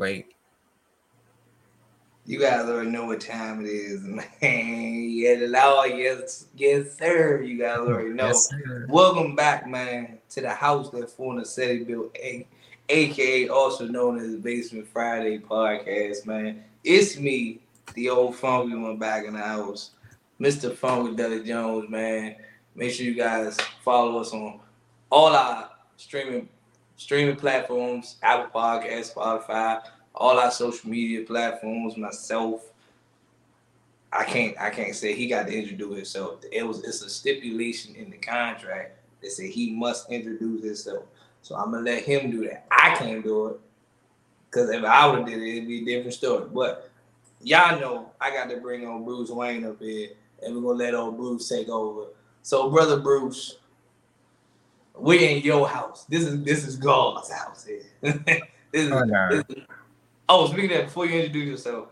Wait. You guys already know what time it is, man. Yeah, the law, yes, yes, sir. You guys already know. Yes, Welcome back, man, to the house that Forna City built, a- aka also known as Basement Friday podcast, man. It's me, the old funky one back in the house, Mr. Funkadelic Jones, man. Make sure you guys follow us on all our streaming streaming platforms, Apple Podcasts, Spotify, all our social media platforms. Myself, I can't I can't say he got to introduce himself. It was it's a stipulation in the contract that said he must introduce himself. So I'm gonna let him do that. I can't do it because if I would have did it, it'd be a different story. But y'all know I got to bring on Bruce Wayne up here, and we're gonna let old Bruce take over. So, brother Bruce, we're in your house. This is this is God's house here. this, is, oh, no. this is, oh, speaking of that, before you introduce yourself,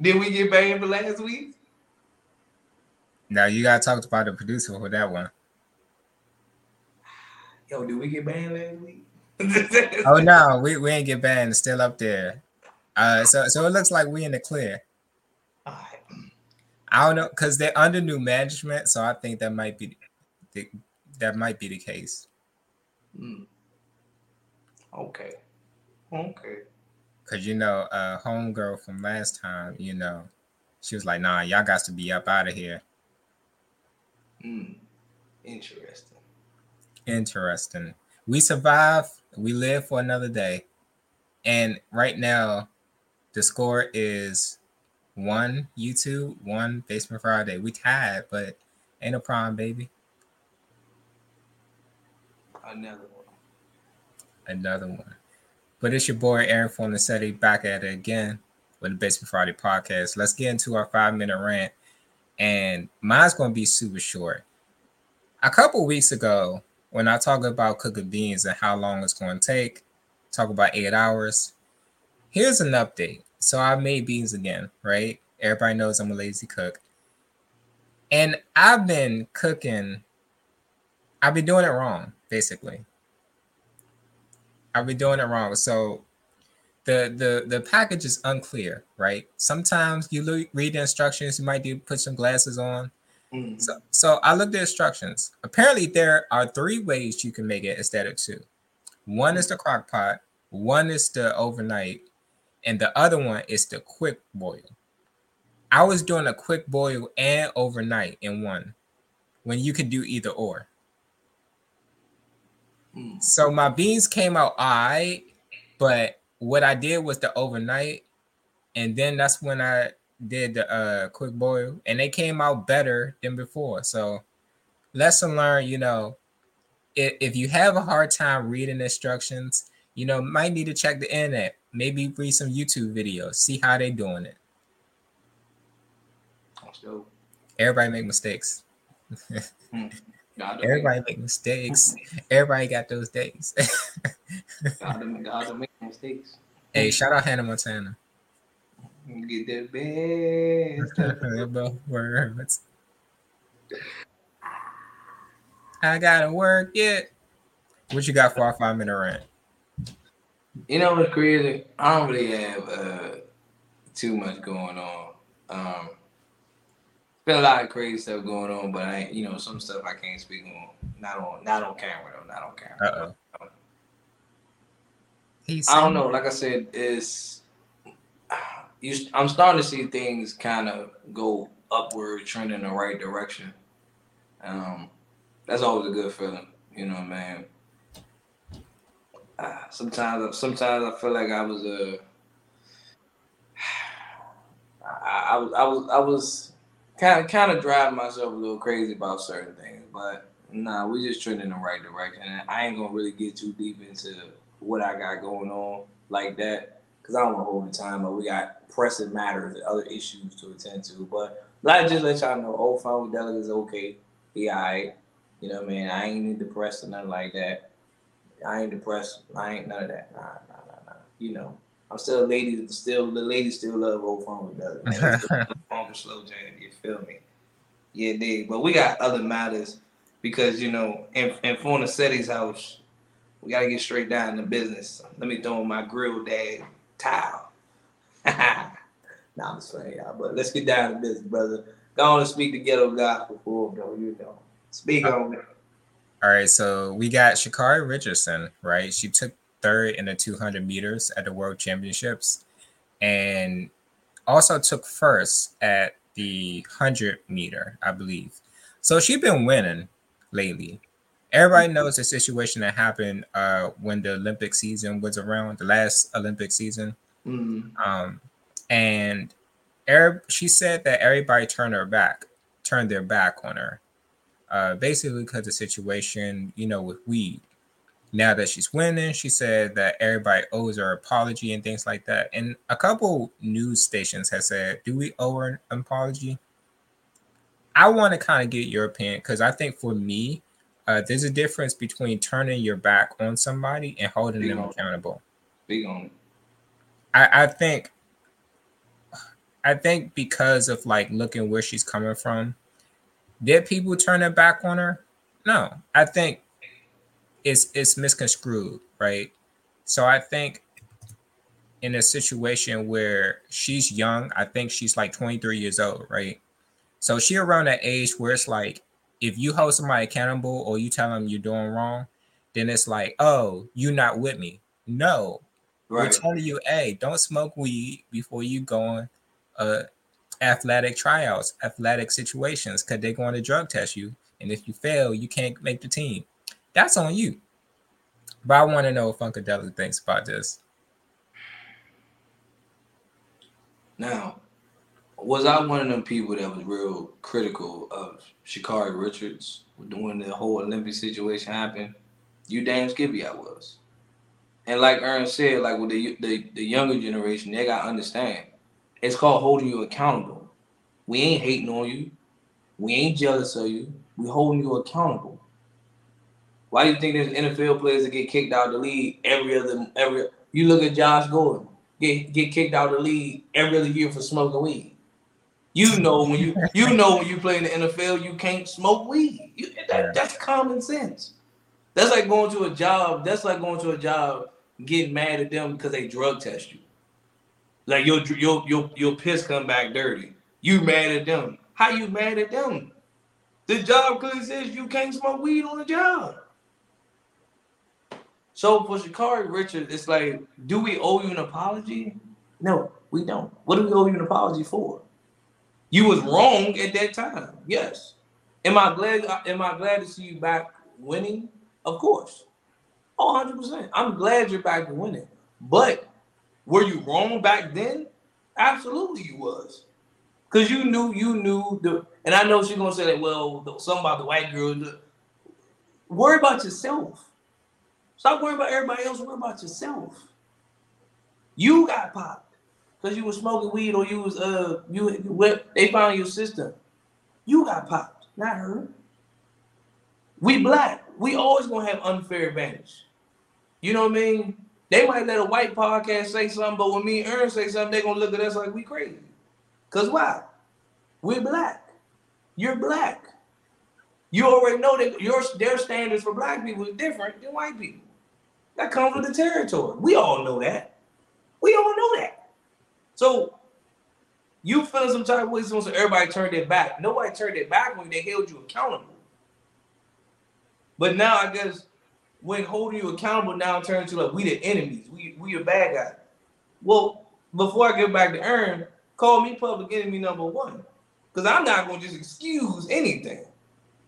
did we get banned for last week? Now you gotta talk about the producer for that one. Yo, did we get banned last week? oh no, we, we ain't get banned. It's still up there. Uh, so so it looks like we in the clear. I don't know because they're under new management, so I think that might be the, that might be the case. Mm. Okay. Okay. Cause you know, uh homegirl from last time, you know, she was like, nah, y'all got to be up out of here. Hmm. Interesting. Interesting. We survive, we live for another day. And right now, the score is one YouTube, one Basement Friday. We tied, but ain't a problem, baby. Another one. Another one. But it's your boy Aaron Fornacetti back at it again with the Basement Friday podcast. Let's get into our five minute rant. And mine's going to be super short. A couple weeks ago, when I talk about cooking beans and how long it's going to take, talk about eight hours. Here's an update. So I made beans again, right? Everybody knows I'm a lazy cook. And I've been cooking, I've been doing it wrong, basically. I've been doing it wrong. So the the the package is unclear, right? Sometimes you lo- read the instructions, you might do put some glasses on. Mm-hmm. So so I looked at instructions. Apparently, there are three ways you can make it instead of two. One is the crock pot, one is the overnight, and the other one is the quick boil. I was doing a quick boil and overnight in one when you can do either or. Mm. So my beans came out all right, but what I did was the overnight, and then that's when I did the uh, quick boil, and they came out better than before. So lesson learned, you know, if, if you have a hard time reading instructions, you know, might need to check the internet, maybe read some YouTube videos, see how they doing it. Everybody make mistakes. hmm. Everybody make mistakes. Everybody got those days. gotta, gotta make mistakes. Hey, shout out Hannah Montana. Get that best. I gotta work it. What you got for our five minute rant? You know what's crazy? I don't really have uh, too much going on. Um, been a lot of crazy stuff going on, but I, you know, some stuff I can't speak on. Not on, not on camera though. Not on camera. Uh oh. I don't know. Like I said, it's you. I'm starting to see things kind of go upward, trend in the right direction. Um, that's always a good feeling, you know, man. Uh, sometimes, sometimes I feel like I was a. Uh, I, I was, I was, I was kind of kind of driving myself a little crazy about certain things, but nah, we just trending in the right direction. And I ain't gonna really get too deep into what I got going on like that because I don't want to hold the time. But we got pressing matters and other issues to attend to. But I just let y'all know, old Funkadelic is okay. He alright. You know what I mean? I ain't depressed or nothing like that. I ain't depressed. I ain't none of that. Nah, nah, nah, nah. You know. I'm still a lady. Still, the ladies still love old phone with phone slow jam. You feel me? Yeah, dig. But we got other matters because you know, in in Fornasetti's house, we gotta get straight down to business. Let me throw my grill dad towel. nah, I'm just playing y'all, but let's get down to business, brother. Go on and speak the ghetto gospel for bro. You know, speak on it. All right, so we got Sha'Carri Richardson, right? She took third in the 200 meters at the World Championships, and also took first at the 100 meter, I believe. So she's been winning lately. Everybody knows the situation that happened uh, when the Olympic season was around, the last Olympic season. Mm-hmm. Um, and she said that everybody turned her back, turned their back on her, uh, basically because the situation, you know, with weed. Now that she's winning, she said that everybody owes her apology and things like that. And a couple news stations have said, "Do we owe her an apology?" I want to kind of get your opinion because I think for me, uh, there's a difference between turning your back on somebody and holding Big them on. accountable. Big on. I, I think I think because of like looking where she's coming from, did people turn their back on her? No. I think it's it's misconstrued, right? So I think in a situation where she's young, I think she's like 23 years old, right? So she around that age where it's like if you hold somebody accountable or you tell them you're doing wrong, then it's like, oh, you're not with me. No, right. we're telling you, hey, don't smoke weed before you go on uh, athletic tryouts, athletic situations, because they're going to drug test you, and if you fail, you can't make the team. That's on you. But I want to know what Funkadelic thinks about this. Now, was I one of them people that was real critical of Sha'Carri Richards when the whole Olympic situation happened? You damn skippy I was. And like Ern said, like with the, the the younger generation, they gotta understand. It's called holding you accountable. We ain't hating on you. We ain't jealous of you. We holding you accountable. Why do you think there's NFL players that get kicked out of the league every other every? You look at Josh Gordon get get kicked out of the league every other year for smoking weed. You know when you you know when you play in the NFL, you can't smoke weed. You, that, that's common sense. That's like going to a job. That's like going to a job, getting mad at them because they drug test you. Like your your your your piss come back dirty. You mad at them? How you mad at them? The job clearly says you can't smoke weed on the job. So for Sha'Carri Richard, it's like, do we owe you an apology? No, we don't. What do we owe you an apology for? You was wrong at that time. Yes. Am I glad? Am I glad to see you back winning? Of course. Oh, 100%. I'm glad you're back winning. But were you wrong back then? Absolutely, you was. Cause you knew, you knew the, and I know she's gonna say that. Well, something about the white girl. Worry about yourself. Stop worrying about everybody else. Worry about yourself. You got popped because you was smoking weed or you was uh you, you they found your sister. You got popped, not her. We black. We always gonna have unfair advantage. You know what I mean? They might let a white podcast say something, but when me and Aaron say something, they gonna look at us like we crazy. Cause why? We're black. You're black. You already know that your their standards for black people is different than white people. That comes with the territory. We all know that. We all know that. So you feel some type of way, so everybody turned their back. Nobody turned their back when they held you accountable. But now I guess when holding you accountable now turns to like we the enemies, we we a bad guy. Well, before I get back to Aaron, call me public enemy number one. Because I'm not gonna just excuse anything.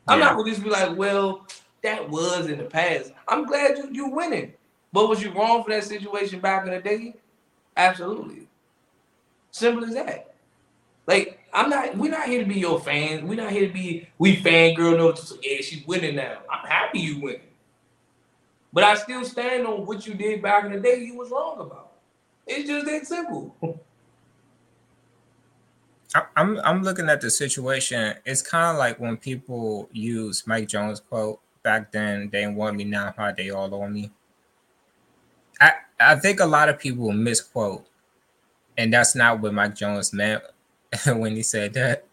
I'm yeah. not gonna just be like, well, that was in the past. I'm glad you you winning. But was you wrong for that situation back in the day? Absolutely. Simple as that. Like I'm not. We're not here to be your fans. We're not here to be we fangirl. No, yeah, she's winning now. I'm happy you win. But I still stand on what you did back in the day. You was wrong about. It's just that simple. I'm I'm looking at the situation. It's kind of like when people use Mike Jones quote back then. They want me now. How they all on me. I think a lot of people misquote and that's not what Mike Jones meant when he said that.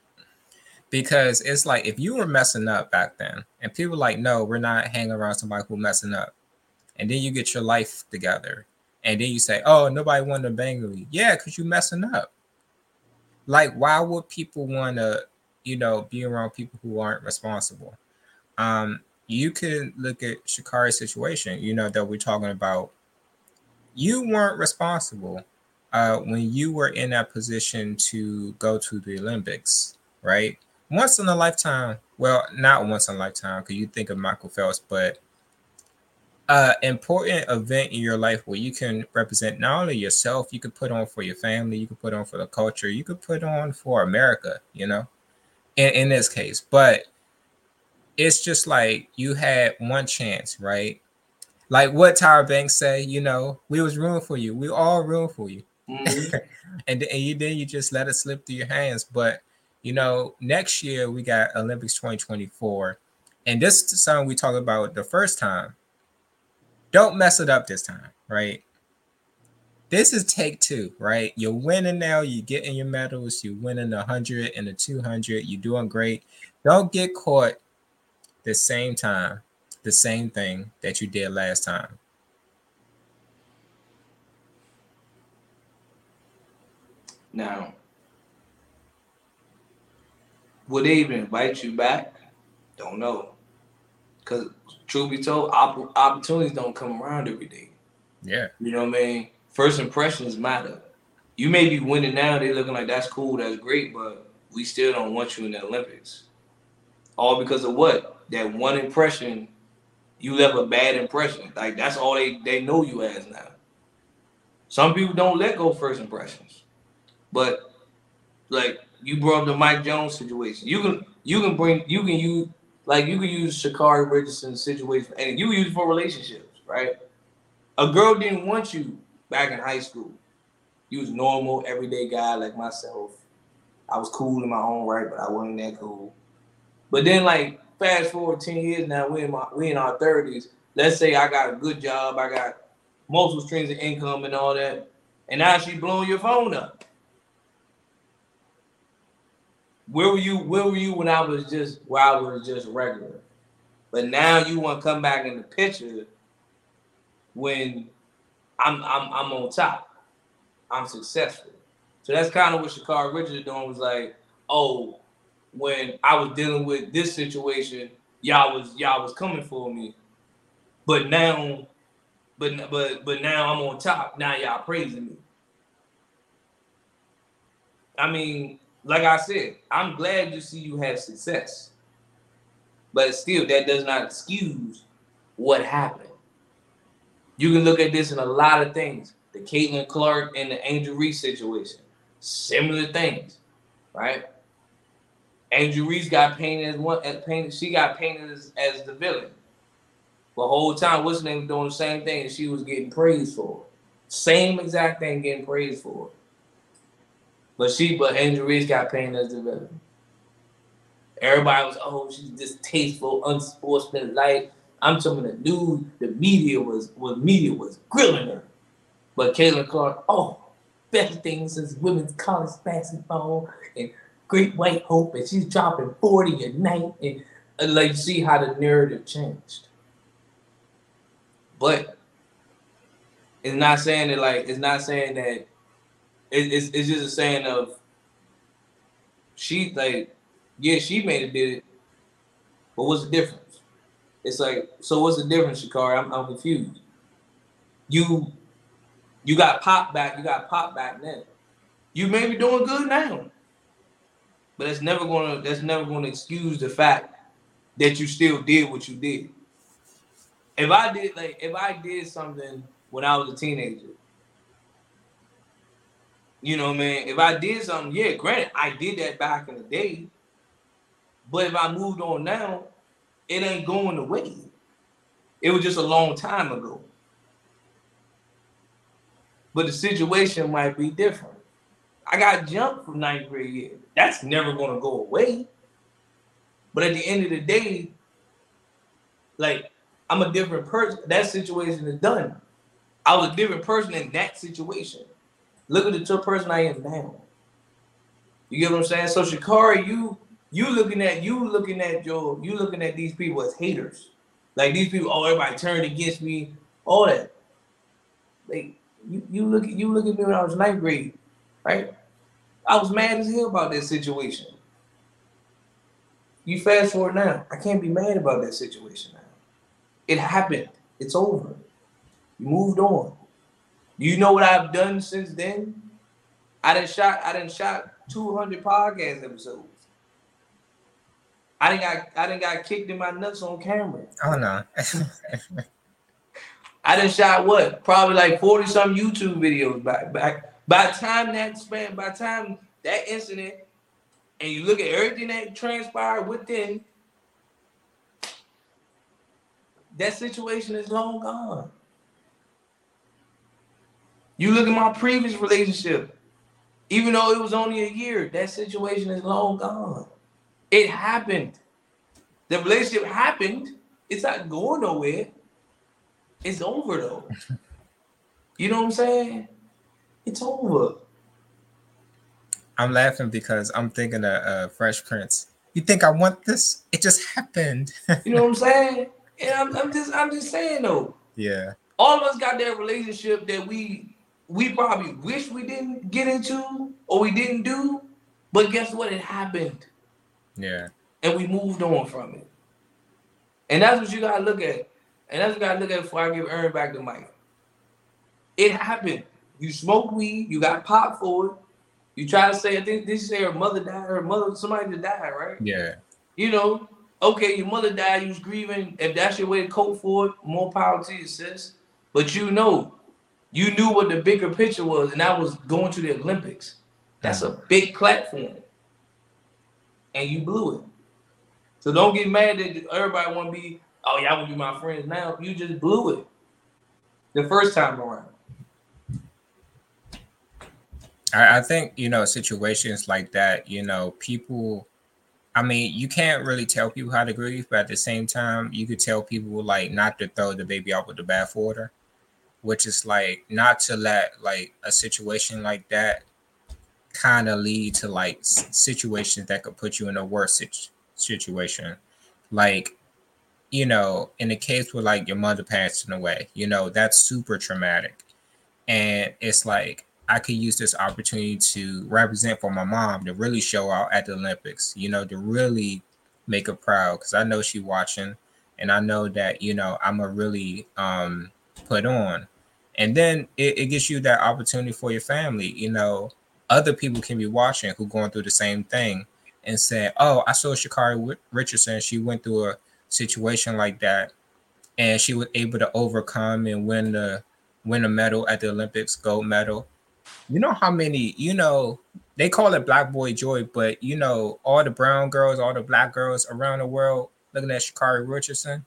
Because it's like if you were messing up back then, and people like, no, we're not hanging around somebody who messing up, and then you get your life together, and then you say, "Oh, nobody won the Banger League." Yeah, because you messing up. Like, why would people want to, you know, be around people who aren't responsible? Um, you can look at Sha'Carri's situation. You know that we're talking about. You weren't responsible uh, when you were in that position to go to the Olympics, right? Once in a lifetime. Well, not once in a lifetime, because you think of Michael Phelps, but uh important event in your life where you can represent not only yourself, you could put on for your family, you could put on for the culture, you could put on for America, you know, in, in this case. But it's just like you had one chance, right? Like what Tyra Banks say, you know, we was rooting for you. We all rooting for you. Mm-hmm. and, and you then you just let it slip through your hands. But you know, next year we got Olympics 2024. And this is something we talked about the first time don't mess it up this time, right? This is take two, right? You're winning now. You're getting your medals. You're winning the 100 and the 200. You're doing great. Don't get caught the same time, the same thing that you did last time. Now, would they even invite you back? Don't know. Because truth be told, opp- opportunities don't come around every day. Yeah. You know what I mean? First impressions matter. You may be winning now, they looking like that's cool, that's great, but we still don't want you in the Olympics. All because of what? That one impression, you left a bad impression. Like that's all they, they know you as now. Some people don't let go first impressions. But like you brought up the Mike Jones situation. You can you can bring you can use like you can use Sha'Carri Richardson's situation, and you use for relationships, right? A girl didn't want you back in high school. You was normal, everyday guy like myself. I was cool in my own right, but I wasn't that cool. But then, like fast forward ten years now, we in my we in our thirties. Let's say I got a good job, I got multiple streams of income and all that, and now she blowing your phone up. Where were you? Where were you when I was just where I was just regular? But now you want to come back in the picture when I'm I'm I'm on top. I'm successful. So that's kind of what Sha'Carri Richards doing was like, oh, when I was dealing with this situation, y'all was y'all was coming for me. But now, but but but now I'm on top. Now y'all praising me. I mean, like I said, I'm glad to see you have success. But still, that does not excuse what happened. You can look at this in a lot of things. The Caitlin Clark and the Angel Reese situation. Similar things, right? Angel Reese got painted as one as painted, she got painted as, as the villain. The whole time, what's name doing the same thing and she was getting praised for. Same exact thing getting praised for. But she, but Angel Reese got painted as the villain. Everybody was, oh, she's distasteful, unsportsmanlike. I'm talking the news, the media was, was media was grilling her. But Caitlin Clark, oh, best thing since women's college basketball and Great White Hope, and she's dropping 40 a night, and, and like see how the narrative changed. But it's not saying that like it's not saying that it, it's, it's just a saying of she like yeah she made it did it but what's the difference? It's like so what's the difference Sha'Carri I'm, I'm confused. You you got pop back you got pop back then you may be doing good now but that's never gonna that's never gonna excuse the fact that you still did what you did if I did like if I did something when I was a teenager you know, man, if I did something, yeah, granted, I did that back in the day. But if I moved on now, it ain't going away. It was just a long time ago. But the situation might be different. I got jumped from ninth grade year. That's never gonna go away. But at the end of the day, like I'm a different person. That situation is done. I was a different person in that situation. Look at the two person I am now. You get what I'm saying? So Sha'Carri, you you looking at you looking at your you looking at these people as haters. Like these people, oh, everybody turned against me, all that. Like you, you look at you look at me when I was ninth grade, right? I was mad as hell about that situation. You fast forward now, I can't be mad about that situation now. It happened. It's over. You moved on. You know what I've done since then? I didn't shot I didn't shot 200 podcast episodes. I didn't got I didn't got kicked in my nuts on camera. Oh no. I didn't shot what? Probably like 40 some YouTube videos back back by time that span, by time that incident, and you look at everything that transpired within, that situation is long gone. You look at my previous relationship, even though it was only a year, that situation is long gone. It happened. The relationship happened. It's not going nowhere. It's over though. You know what I'm saying? It's over. I'm laughing because I'm thinking of uh, Fresh Prince. You think I want this? It just happened. you know what I'm saying? And I'm, I'm just I'm just saying though. Yeah. All of us got that relationship that we we probably wish we didn't get into or we didn't do, but guess what? It happened. Yeah. And we moved on from it. And that's what you gotta look at. And that's what you gotta look at before I give Aaron back the mic. It happened. You smoke weed, you got popped for it. You try to say, I think this say her mother died, her mother, somebody to die, right? Yeah. You know, okay, your mother died, you was grieving. If that's your way to cope for it, more power to you, sis. But you know, you knew what the bigger picture was, and that was going to the Olympics. That's a big platform. And you blew it. So don't get mad that everybody want to be, oh, y'all want to be my friends now. You just blew it the first time around. I, I think you know situations like that. You know, people. I mean, you can't really tell people how to grieve, but at the same time, you could tell people like not to throw the baby out with the bathwater, which is like not to let like a situation like that kind of lead to like situations that could put you in a worse situ- situation. Like, you know, in the case where like your mother passing away, you know, that's super traumatic. And it's like I could use this opportunity to represent for my mom to really show out at the Olympics, you know, to really make her proud because I know she watching and I know that, you know, I'm a really um put on. And then it, it gives you that opportunity for your family, you know, other people can be watching who going through the same thing and say, Oh, I saw Sha'Carri Richardson. She went through a situation like that and she was able to overcome and win the win a medal at the Olympics, gold medal you know how many, you know, they call it black boy joy, but you know, all the brown girls, all the black girls around the world looking at Sha'Carri Richardson,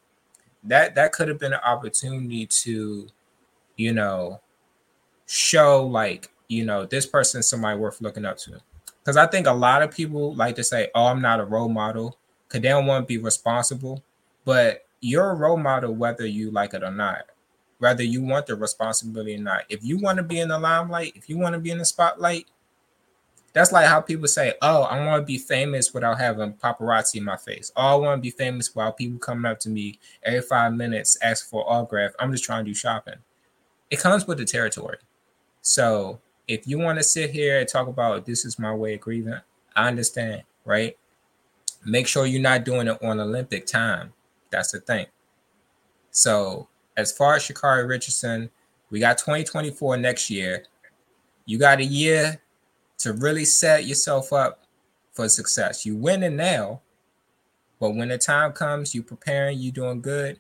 that that could have been an opportunity to, you know, show like, you know, this person is somebody worth looking up to. Because I think a lot of people like to say, Oh, I'm not a role model, because they don't want to be responsible. But you're a role model whether you like it or not whether you want the responsibility or not. If you want to be in the limelight, if you want to be in the spotlight, that's like how people say, "Oh, I want to be famous without having paparazzi in my face. Oh, I want to be famous while people coming up to me every five minutes ask for autograph. I'm just trying to do shopping." It comes with the territory. So if you want to sit here and talk about this is my way of grieving, I understand, right? Make sure you're not doing it on Olympic time. That's the thing. So as far as Sha'Carri Richardson, we got 2024 next year. You got a year to really set yourself up for success. You winning now, but when the time comes, you preparing, you doing good.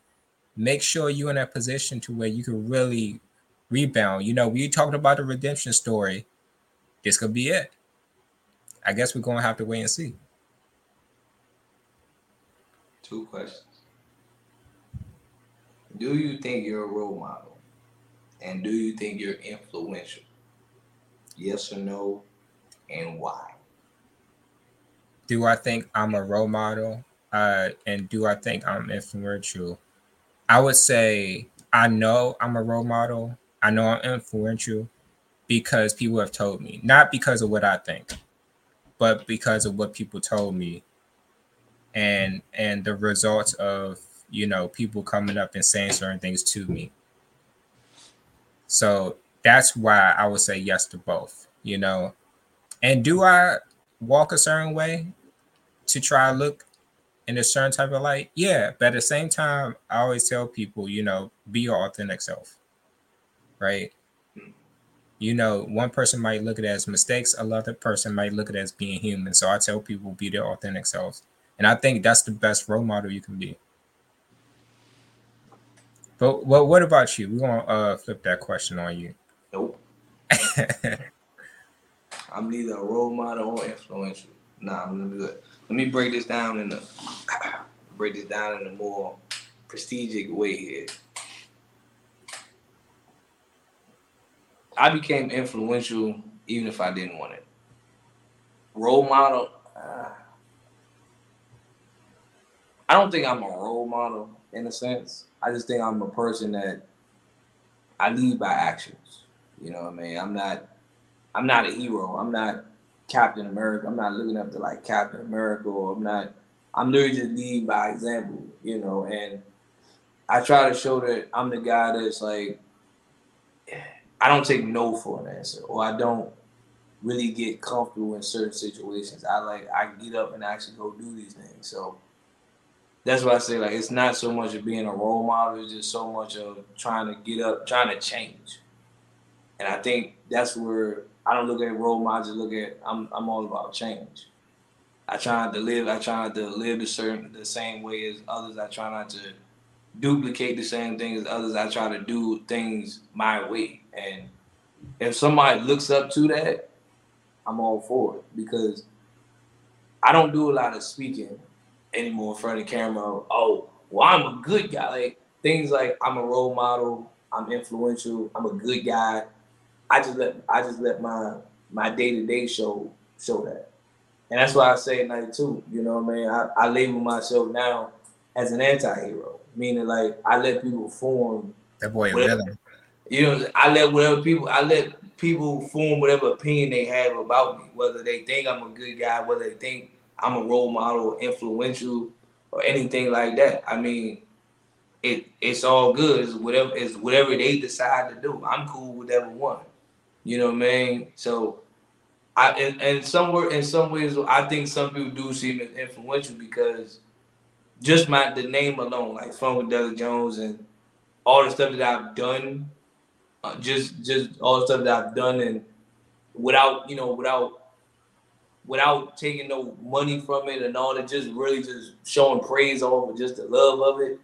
Make sure you're in a position to where you can really rebound. You know, we talked about the redemption story. This could be it. I guess we're gonna have to wait and see. Two questions. Do you think you're a role model? And do you think you're influential? Yes or no? And why? Do I think I'm a role model? Uh, and do I think I'm influential? I would say I know I'm a role model. I know I'm influential because people have told me, not because of what I think, but because of what people told me and and the results of you know, people coming up and saying certain things to me. So that's why I would say yes to both, you know. And do I walk a certain way to try to look in a certain type of light? Yeah, but at the same time, I always tell people, you know, be your authentic self, right? You know, one person might look at it as mistakes, another person might look at it as being human. So I tell people be their authentic selves. And I think that's the best role model you can be. But well, what about you? We're gonna uh, flip that question on you. Nope. I'm neither a role model or influential. Nah, I'm good. Let me break this down in the break this down in a more prestigious way here. I became influential even if I didn't want it. Role model. Uh, I don't think I'm a role model in a sense. I just think I'm a person that I lead by actions. You know what I mean? I'm not I'm not a hero. I'm not Captain America. I'm not looking up to like Captain America or I'm not I'm literally just lead by example, you know, and I try to show that I'm the guy that's like I don't take no for an answer or I don't really get comfortable in certain situations. I like I get up and actually go do these things. So that's why I say like it's not so much of being a role model, it's just so much of trying to get up, trying to change. And I think that's where I don't look at role models, just look at I'm I'm all about change. I try not to live, I try not to live the certain the same way as others. I try not to duplicate the same things as others. I try to do things my way. And if somebody looks up to that, I'm all for it because I don't do a lot of speaking anymore in front of the camera. Oh, well, I'm a good guy. Like things like I'm a role model, I'm influential, I'm a good guy. I just let I just let my my day to day show show that, and that's why I say night too. You know what I mean? I, I label myself now as an anti-hero, meaning like I let people form. That boy villain. You know, I let whatever people I let people form whatever opinion they have about me, whether they think I'm a good guy, whether they think I'm a role model, influential, or anything like that. I mean, it it's all good. It's whatever it's whatever they decide to do. I'm cool with everyone. one. You know what I mean? So I and, and somewhere in some ways I think some people do see me as influential because just my the name alone, like Funkadelic Jones and all the stuff that I've done, uh, just just all the stuff that I've done and without you know without without taking no money from it and all that, just really just showing praise over just the love of it.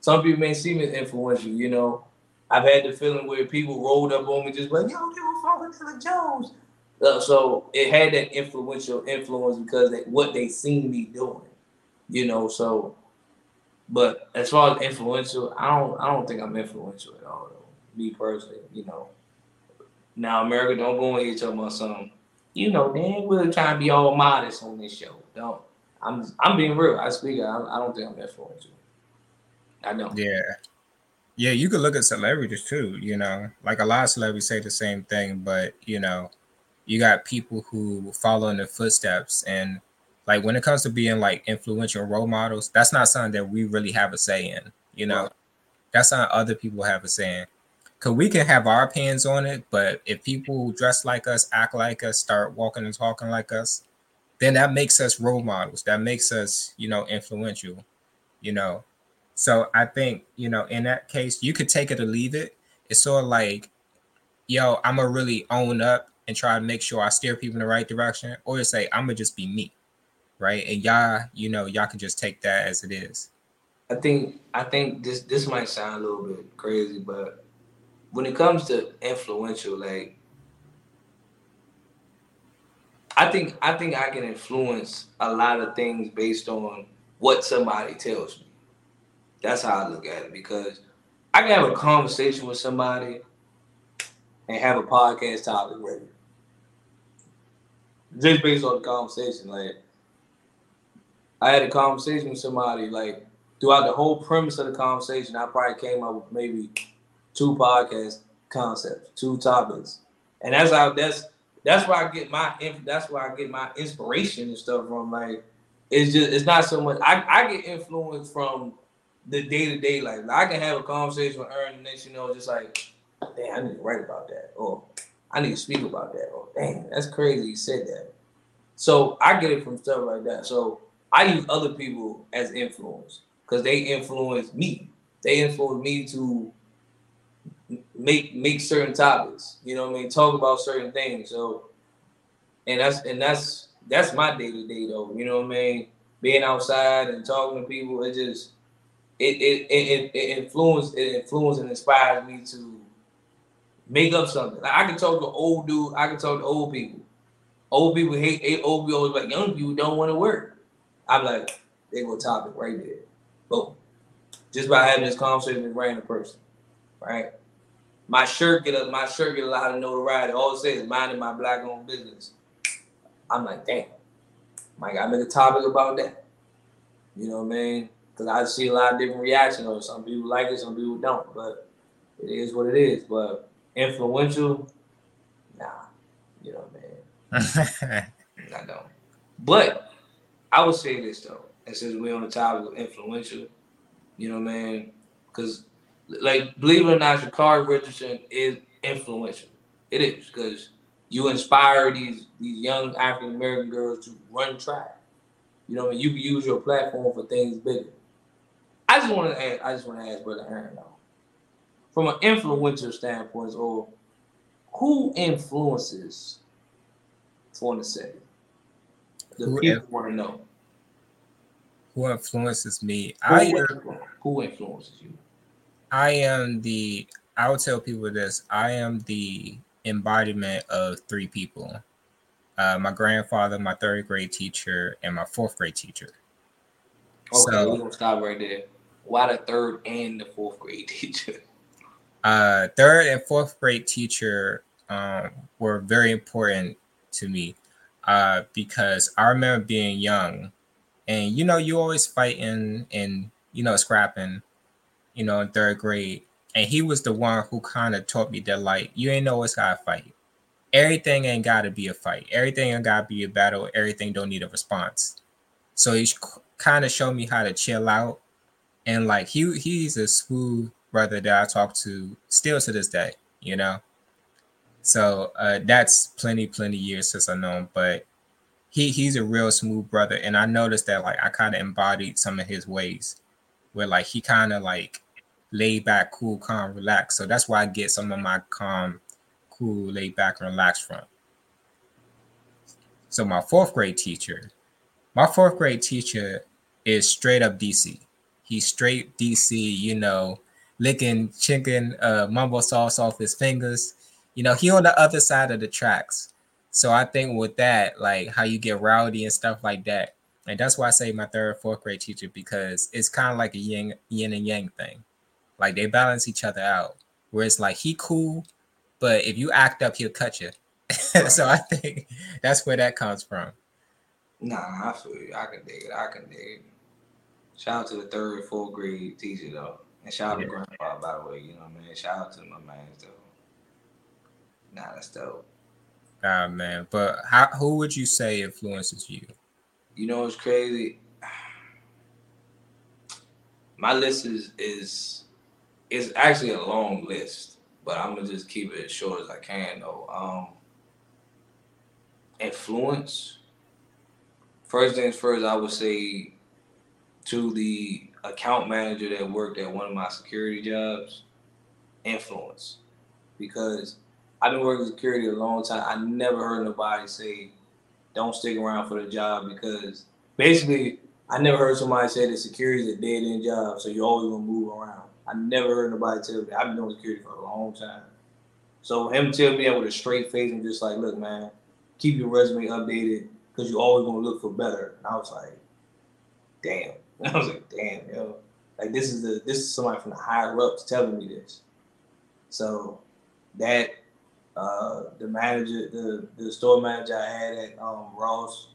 Some people may see me as influential, you know. I've had the feeling where people rolled up on me just like, yo, you were to the Jones. Uh, so it had that influential influence because they, what they seen me doing, you know. So, but as far as influential, I don't, I don't think I'm influential at all. Though. Me personally, you know. Now America, don't go in here talking about something you know, Dan we're trying to be all modest on this show. Don't. I'm I'm being real. I speak. I, I don't think I'm that influential. I don't. Yeah. Yeah, you could look at celebrities too, you know. Like a lot of celebrities say the same thing, but you know, you got people who follow in the footsteps and like when it comes to being like influential role models, that's not something that we really have a say in, you know. Right. That's something other people have a say in because we can have our opinions on it, but if people dress like us, act like us, start walking and talking like us, then that makes us role models. That makes us, you know, influential, you know. So I think, you know, in that case, you could take it or leave it. It's sort of like, yo, I'm gonna really own up and try to make sure I steer people in the right direction, or say I'm gonna just be me, right? And y'all, you know, y'all can just take that as it is. I think I think this this might sound a little bit crazy, but when it comes to influential, like I think I think I can influence a lot of things based on what somebody tells me. That's how I look at it because I can have a conversation with somebody and have a podcast topic ready. Just based on the conversation. Like I had a conversation with somebody, like throughout the whole premise of the conversation, I probably came up with maybe two podcast concepts, two topics, and that's how that's that's where I get my that's where I get my inspiration and stuff from. Like it's just it's not so much I, I get influenced from the day to day life. I can have a conversation with Aaron and then you know just like damn, I need to write about that, or I need to speak about that, or dang, that's crazy you said that. So I get it from stuff like that. So I use other people as influence because they influence me. They influence me to make make certain topics. You know what I mean? Talk about certain things. So and that's and that's that's my day to day though. You know what I mean? Being outside and talking to people, it just it it it, it influence it influence and inspires me to make up something. Like I can talk to old dude, I can talk to old people. Old people hate old people like young people don't want to work. I'm like, they go topic right there. Boom. Just by having this conversation with a random person. Right? My shirt get a my shirt get a lot of notoriety. All it says minding my black owned business. I'm like, damn. Mike, I make a topic about that. You know what I mean? Because I see a lot of different reactions. Or some people like it, some people don't. But it is what it is. But influential, nah. You know what I mean? I don't. But I would say this though, and since we're on the topic of influential, you know what I mean? Because like believe it or not, Sha'Carri Richardson is influential. It is because you inspire these these young African American girls to run track. You know, I mean? you can use your platform for things bigger. I just want to ask, I just want to ask Brother Aaron though, from an influential standpoint, or who influences for the city? The who people want to know. Who influences me? Who I who influences you? I am the. I would tell people this. I am the embodiment of three people uh, my grandfather, my third grade teacher, and my fourth grade teacher. Okay, so, we're gonna stop right there. Why the third and the fourth grade teacher? Uh, third and fourth grade teacher um, were very important to me uh, because I remember being young, and you know, you always fighting and you know scrapping, you know, in third grade, and he was the one who kind of taught me that like you ain't always gotta fight. Everything ain't gotta be a fight. Everything ain't gotta be a battle. Everything don't need a response. So he kind of showed me how to chill out, and like he he's a smooth brother that I talk to still to this day. You know. So uh, that's plenty, plenty years since I know him, but he he's a real smooth brother, and I noticed that like I kind of embodied some of his ways, where like he kind of like laid back, cool, calm, relaxed. So that's why I get some of my calm, cool, laid back, relaxed from. So my fourth grade teacher, my fourth grade teacher is straight up DC. He's straight DC, you know, licking chicken uh, mumbo sauce off his fingers. You know, he on the other side of the tracks. So I think with that, like how you get rowdy and stuff like that, and that's why I say my third, fourth grade teacher because it's kind of like a yin, yin and yang thing. Like they balance each other out. Where it's like he cool, but if you act up, he'll cut you. so I think that's where that comes from. Nah, I feel you. I can dig it. I can dig it. Shout out to the third, fourth grade teacher though, and shout out yeah. to grandpa by the way. You know what I mean? Shout out to my man though. Nah, that's dope. Ah man, but how who would you say influences you? You know what's crazy? My list is is it's actually a long list, but I'm gonna just keep it as short as I can though. Um, influence. First things first, I would say to the account manager that worked at one of my security jobs, influence. Because I've been working security a long time. I never heard nobody say, don't stick around for the job because basically I never heard somebody say that security is a dead end job, so you're always gonna move around. I never heard nobody tell me. I've been doing security for a long time. So him tell me that with a straight face and just like, look, man, keep your resume updated because you're always gonna look for better. And I was like, damn. And I was like, damn, yo. Like this is the this is somebody from the higher ups telling me this. So that uh the manager, the the store manager I had at um Ross,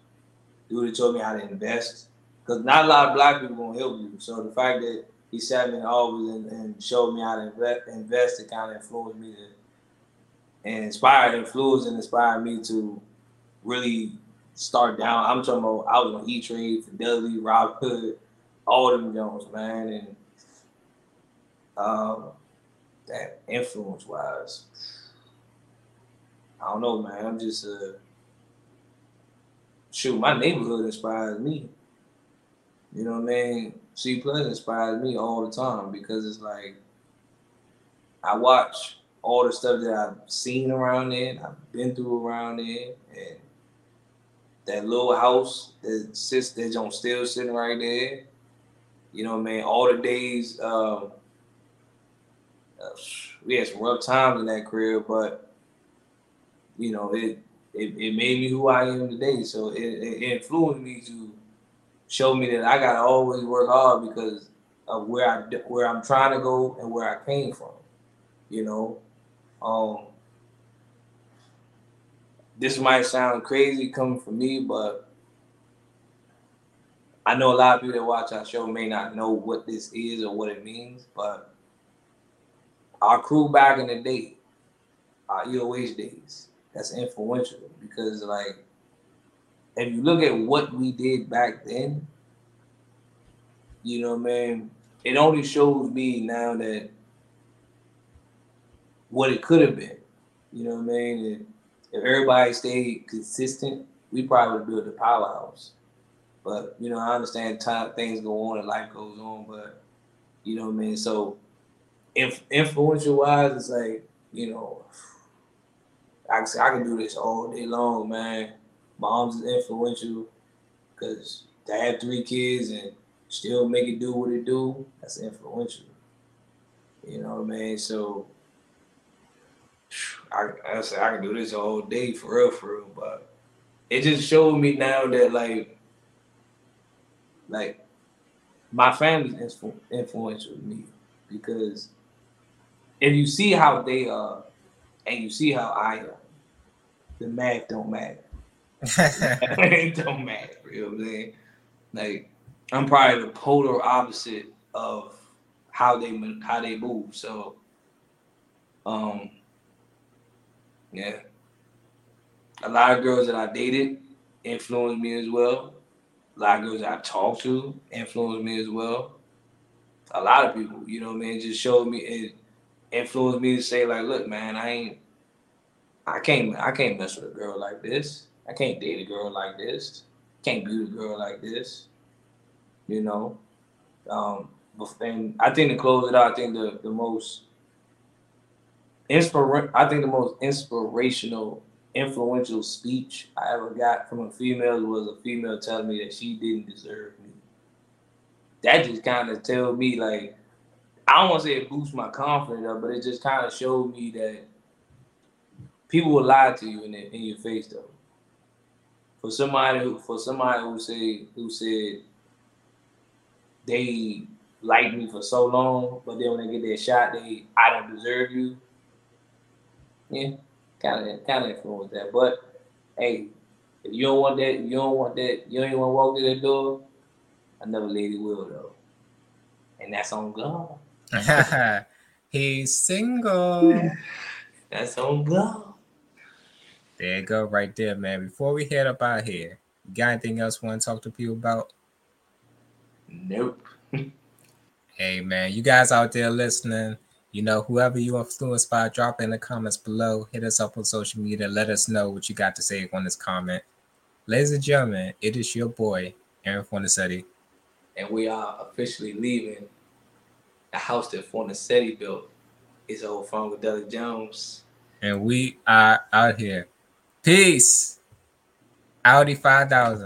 dude told me how to invest. Because not a lot of black people gonna help you. So the fact that he sat me always and, and showed me how to invest, invest it kind of influenced me to and inspired, influenced and inspired me to really start down. I'm talking about I was on E Trade, Fidelity, Robinhood, all them Jones, man. And uh, that influence wise, I don't know, man. I'm just uh shoot, my neighborhood inspires me. You know what I mean? C plus inspires me all the time because it's like I watch all the stuff that I've seen around there, I've been through around there, and that little house that sits that's on still sitting right there. You know what I mean? All the days um, we had some rough times in that career, but you know, it it, it made me who I am today. So it, it influenced me to show me that I gotta always work hard because of where I where I'm trying to go and where I came from. You know, um, this might sound crazy coming from me, but I know a lot of people that watch our show may not know what this is or what it means, but our crew back in the day, our EOH days, that's influential because like if you look at what we did back then, you know, man, it only shows me now that what it could have been. You know what I mean? If everybody stayed consistent, we probably would build a powerhouse. But you know, I understand time things go on and life goes on, but you know what I mean. So, if influential wise, it's like you know, I can I can do this all day long, man. Mom's is influential because to have three kids and still make it do what it do, that's influential. You know what I mean? So I I say I can do this all day for real, for real. But it just showed me now that like like my family's influ- influential me because if you see how they are and you see how I am, the math don't matter. it don't matter. You know what I'm saying? Like I'm probably the polar opposite of how they how they move. So, um, yeah. A lot of girls that I dated influenced me as well. A lot of girls that I talked to influenced me as well. A lot of people, you know what I mean, just showed me it influenced me to say, like, look, man, I ain't I can't I can't mess with a girl like this. I can't date a girl like this. Can't be with a girl like this. You know? Um and I think to close it out, I think the, the most inspira- I think the most inspirational, influential speech I ever got from a female was a female telling me that she didn't deserve me. That just kind of tell me like I don't want to say it boosts my confidence but it just kind of showed me that people will lie to you in, the, in your face though. For somebody who for somebody who say who said they liked me for so long, but then when they get their shot, they I don't deserve you. Yeah, kind of kind of influence that. But hey, if you don't want that, you don't want that, you don't even want to walk through that door. Another lady will though, and that's on God. He's single. that's on God. There you go, right there, man. Before we head up out here, you got anything else want to talk to people about? Nope. hey, man, you guys out there listening, you know, whoever you influenced by, drop in the comments below. Hit us up on social media. Let us know what you got to say on this comment. Ladies and gentlemen, it is your boy, Aaron Fornacetti. And we are officially leaving the house that Fornacetti built. His old phone with Doug Jones. And we are out here. Peace. Audi 5000.